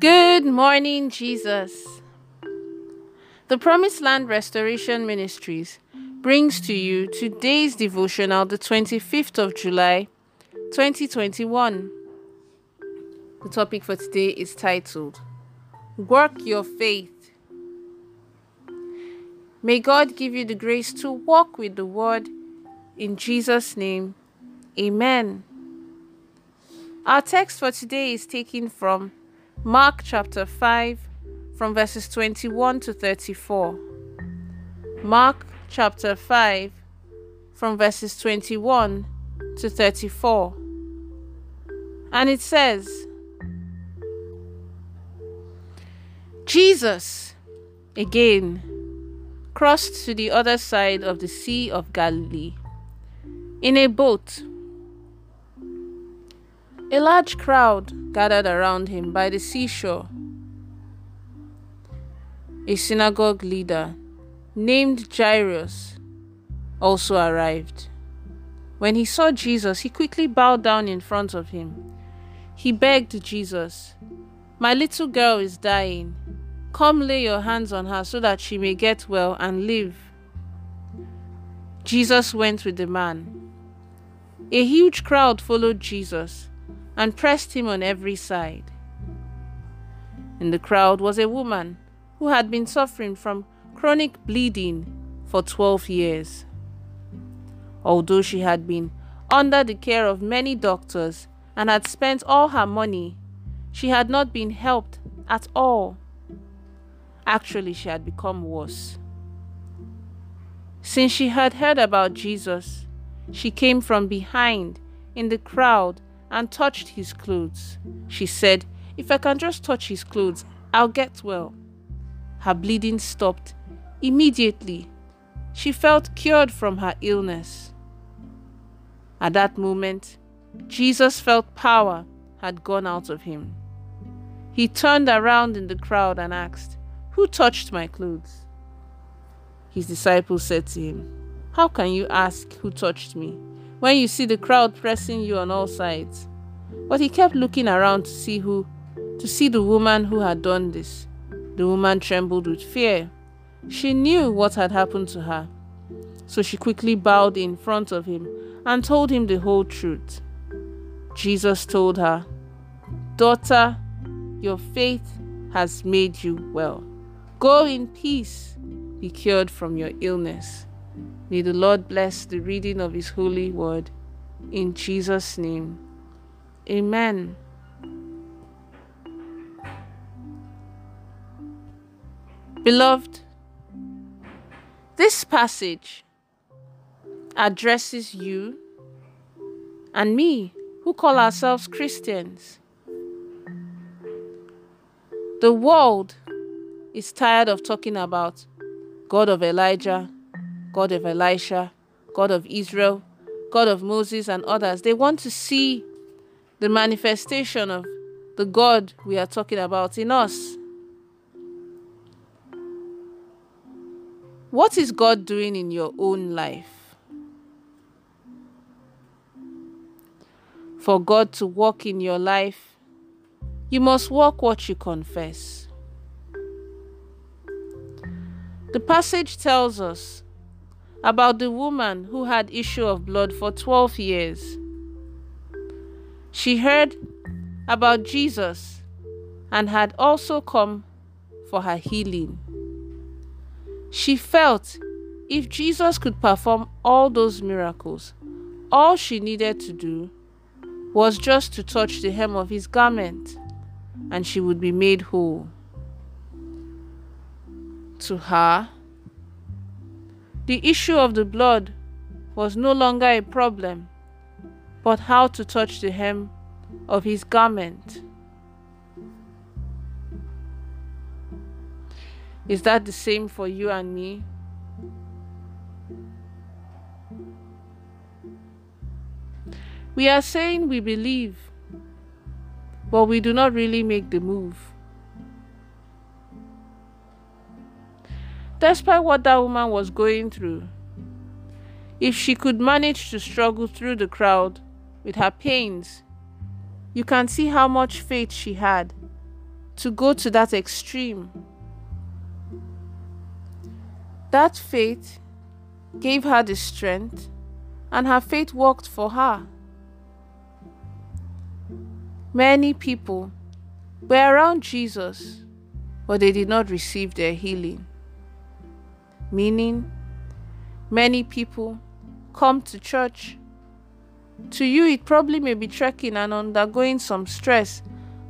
Good morning, Jesus. The Promised Land Restoration Ministries brings to you today's devotional, the 25th of July, 2021. The topic for today is titled Work Your Faith. May God give you the grace to walk with the Word in Jesus' name. Amen. Our text for today is taken from Mark chapter 5, from verses 21 to 34. Mark chapter 5, from verses 21 to 34. And it says, Jesus, again, crossed to the other side of the Sea of Galilee in a boat. A large crowd gathered around him by the seashore. A synagogue leader named Jairus also arrived. When he saw Jesus, he quickly bowed down in front of him. He begged Jesus, My little girl is dying. Come lay your hands on her so that she may get well and live. Jesus went with the man. A huge crowd followed Jesus and pressed him on every side. In the crowd was a woman who had been suffering from chronic bleeding for 12 years. Although she had been under the care of many doctors and had spent all her money, she had not been helped at all. Actually, she had become worse. Since she had heard about Jesus, she came from behind in the crowd and touched his clothes. She said, If I can just touch his clothes, I'll get well. Her bleeding stopped immediately. She felt cured from her illness. At that moment, Jesus felt power had gone out of him. He turned around in the crowd and asked, Who touched my clothes? His disciples said to him, How can you ask who touched me? when you see the crowd pressing you on all sides. But he kept looking around to see who to see the woman who had done this. The woman trembled with fear. She knew what had happened to her. So she quickly bowed in front of him and told him the whole truth. Jesus told her, Daughter, your faith has made you well. Go in peace, be cured from your illness. May the Lord bless the reading of His holy word. In Jesus' name. Amen. Beloved, this passage addresses you and me who call ourselves Christians. The world is tired of talking about God of Elijah, God of Elisha, God of Israel, God of Moses, and others. They want to see the manifestation of the God we are talking about in us. What is God doing in your own life? For God to walk in your life, you must walk what you confess. The passage tells us about the woman who had issue of blood for 12 years. She heard about Jesus and had also come for her healing. She felt if Jesus could perform all those miracles, all she needed to do was just to touch the hem of his garment and she would be made whole. To her, the issue of the blood was no longer a problem, but how to touch the hem of his garment. Is that the same for you and me? We are saying we believe, but we do not really make the move. despite what that woman was going through. If she could manage to struggle through the crowd with her pains, you can see how much faith she had to go to that extreme. That faith gave her the strength, and her faith worked for her. Many people were around Jesus, but they did not receive their healing. Meaning, many people come to church. To you, it probably may be trekking and undergoing some stress,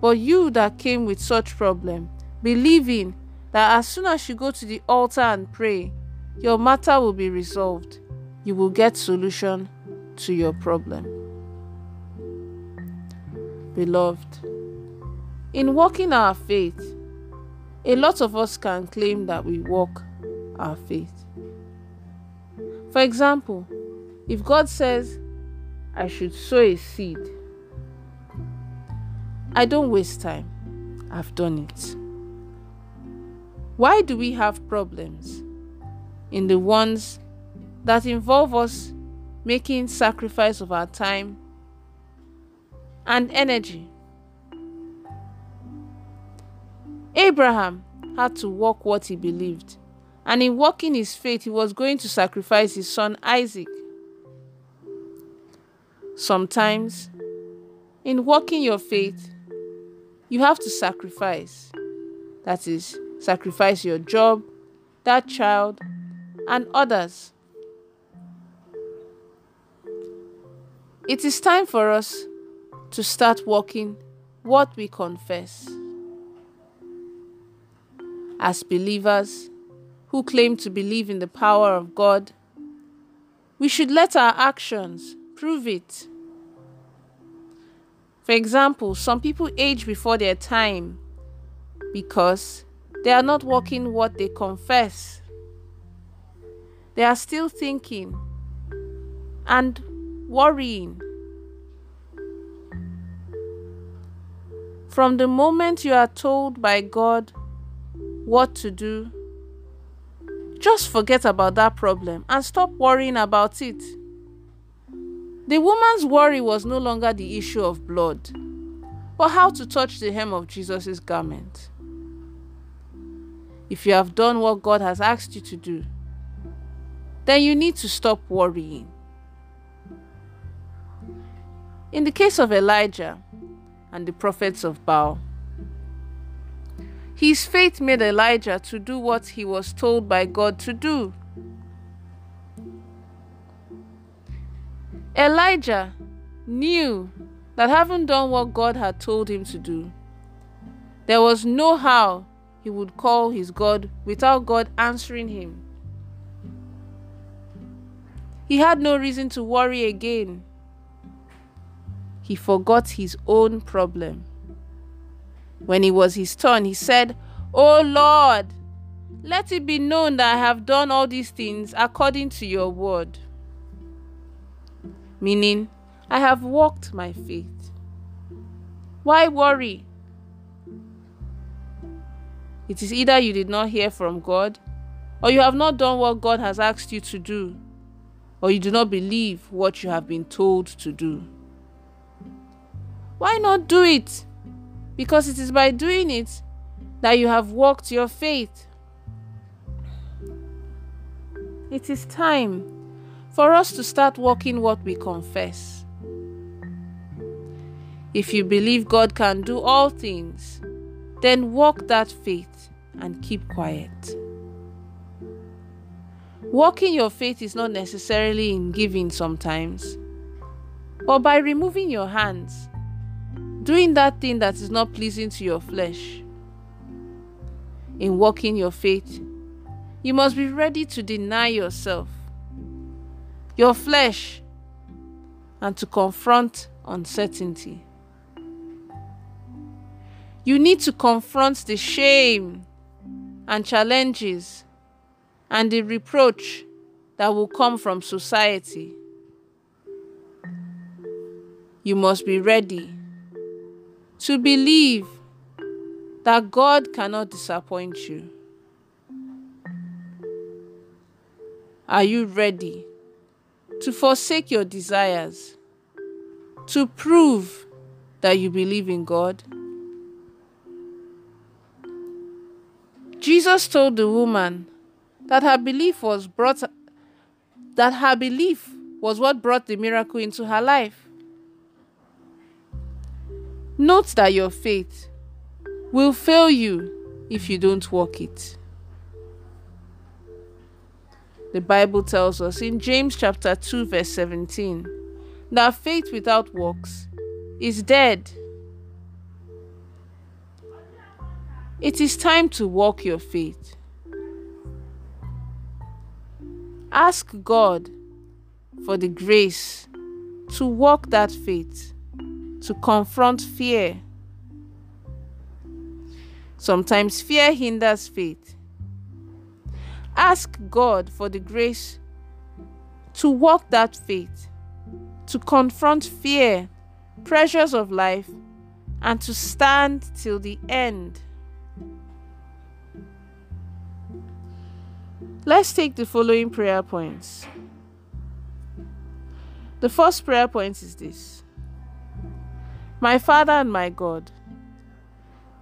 but you that came with such problem, believing that as soon as you go to the altar and pray, your matter will be resolved. You will get solution to your problem. Beloved, in walking our faith, a lot of us can claim that we walk our faith. For example, if God says, I should sow a seed, I don't waste time. I've done it. Why do we have problems? In the ones that involve us making sacrifice of our time and energy. Abraham had to walk what he believed, and in walking his faith, he was going to sacrifice his son Isaac. Sometimes, in walking your faith, you have to sacrifice. That is, sacrifice your job, that child, and others. It is time for us to start walking what we confess. As believers who claim to believe in the power of God, we should let our actions prove it. For example, some people age before their time because they are not walking what they confess. They are still thinking and worrying. From the moment you are told by God what to do, just forget about that problem and stop worrying about it. The woman's worry was no longer the issue of blood, but how to touch the hem of Jesus' garment. If you have done what God has asked you to do, then you need to stop worrying. In the case of Elijah and the prophets of Baal, his faith made Elijah to do what he was told by God to do. Elijah knew that having done what God had told him to do, there was no how he would call his God without God answering him. He had no reason to worry again. He forgot his own problem. When it was his turn, he said, O Lord, let it be known that I have done all these things according to your word meaning, I have walked my faith. Why worry? It is either you did not hear from God, or you have not done what God has asked you to do, or you do not believe what you have been told to do. Why not do it? Because it is by doing it that you have walked your faith. It is time for us to start walking what we confess. If you believe God can do all things, then walk that faith and keep quiet. Walking your faith is not necessarily in giving sometimes, but by removing your hands, doing that thing that is not pleasing to your flesh. In walking your faith, you must be ready to deny yourself your flesh and to confront uncertainty. You need to confront the shame and challenges and the reproach that will come from society. You must be ready to believe that God cannot disappoint you. Are you ready to forsake your desires, to prove that you believe in God. Jesus told the woman that her belief was brought that her belief was what brought the miracle into her life. Note that your faith will fail you if you don't walk it. The Bible tells us in James chapter 2 verse 17 that faith without works is dead. It is time to walk your faith. Ask God for the grace to walk that faith, to confront fear. Sometimes fear hinders faith. Ask God for the grace to walk that faith, to confront fear, pressures of life, and to stand till the end. Let's take the following prayer points. The first prayer point is this My Father and my God,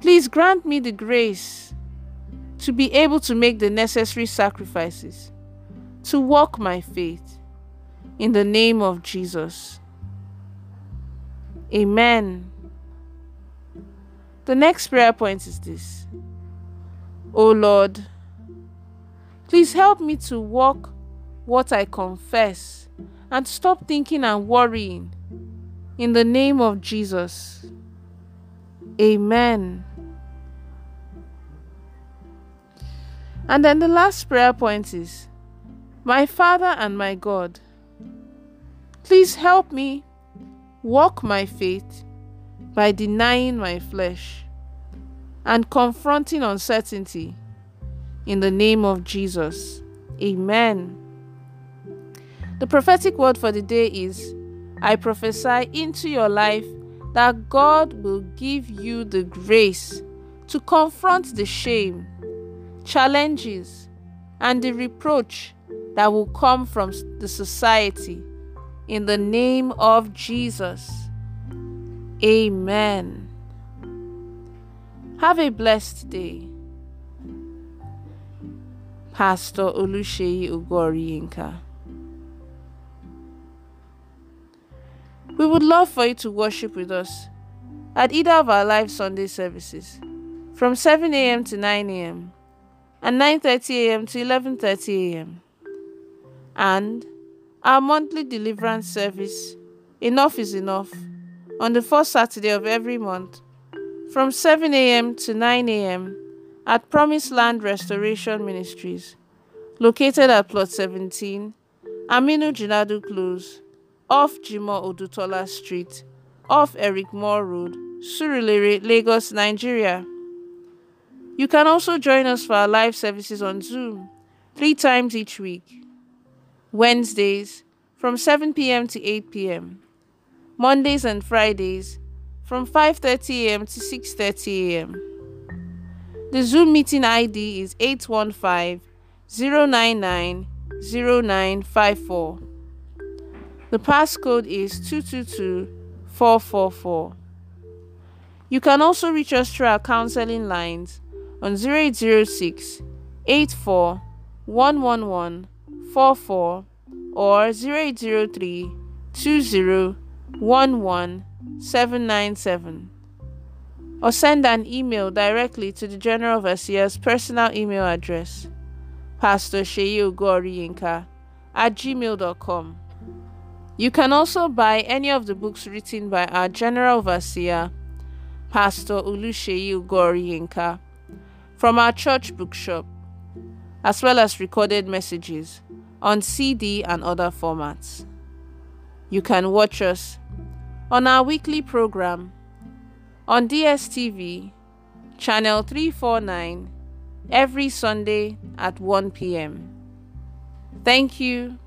please grant me the grace to be able to make the necessary sacrifices to walk my faith in the name of Jesus. Amen. The next prayer point is this O Lord, Please help me to walk what I confess and stop thinking and worrying. In the name of Jesus. Amen. And then the last prayer point is My Father and my God, please help me walk my faith by denying my flesh and confronting uncertainty in the name of Jesus. Amen. The prophetic word for the day is I prophesy into your life that God will give you the grace to confront the shame, challenges, and the reproach that will come from the society in the name of Jesus. Amen. Have a blessed day. Pastor Oluseyi Ugoriyinka. We would love for you to worship with us at either of our live Sunday services from 7 a.m. to 9 a.m. and 9:30 a.m. to 11:30 a.m. and our monthly deliverance service Enough is Enough on the first Saturday of every month from 7 a.m. to 9 a.m at Promised Land Restoration Ministries, located at Plot 17, Aminu Jinadu Close, off Jimoh Odutola Street, off Eric Moore Road, Surulere, Lagos, Nigeria. You can also join us for our live services on Zoom three times each week. Wednesdays from 7 p.m. to 8 p.m. Mondays and Fridays from 5:30 a.m. to 6:30 a.m. The Zoom meeting ID is 815 099 0954. The passcode is 222 444. You can also reach us through our counseling lines on 0806 84 111 44 or 0803 20 11 797 or send an email directly to the General Overseer's personal email address, Pastor Yinka at gmail.com. You can also buy any of the books written by our General Overseer, Pastor Oluseyi Yinka, from our church bookshop, as well as recorded messages on CD and other formats. You can watch us on our weekly program on DSTV, channel 349, every Sunday at 1 p.m. Thank you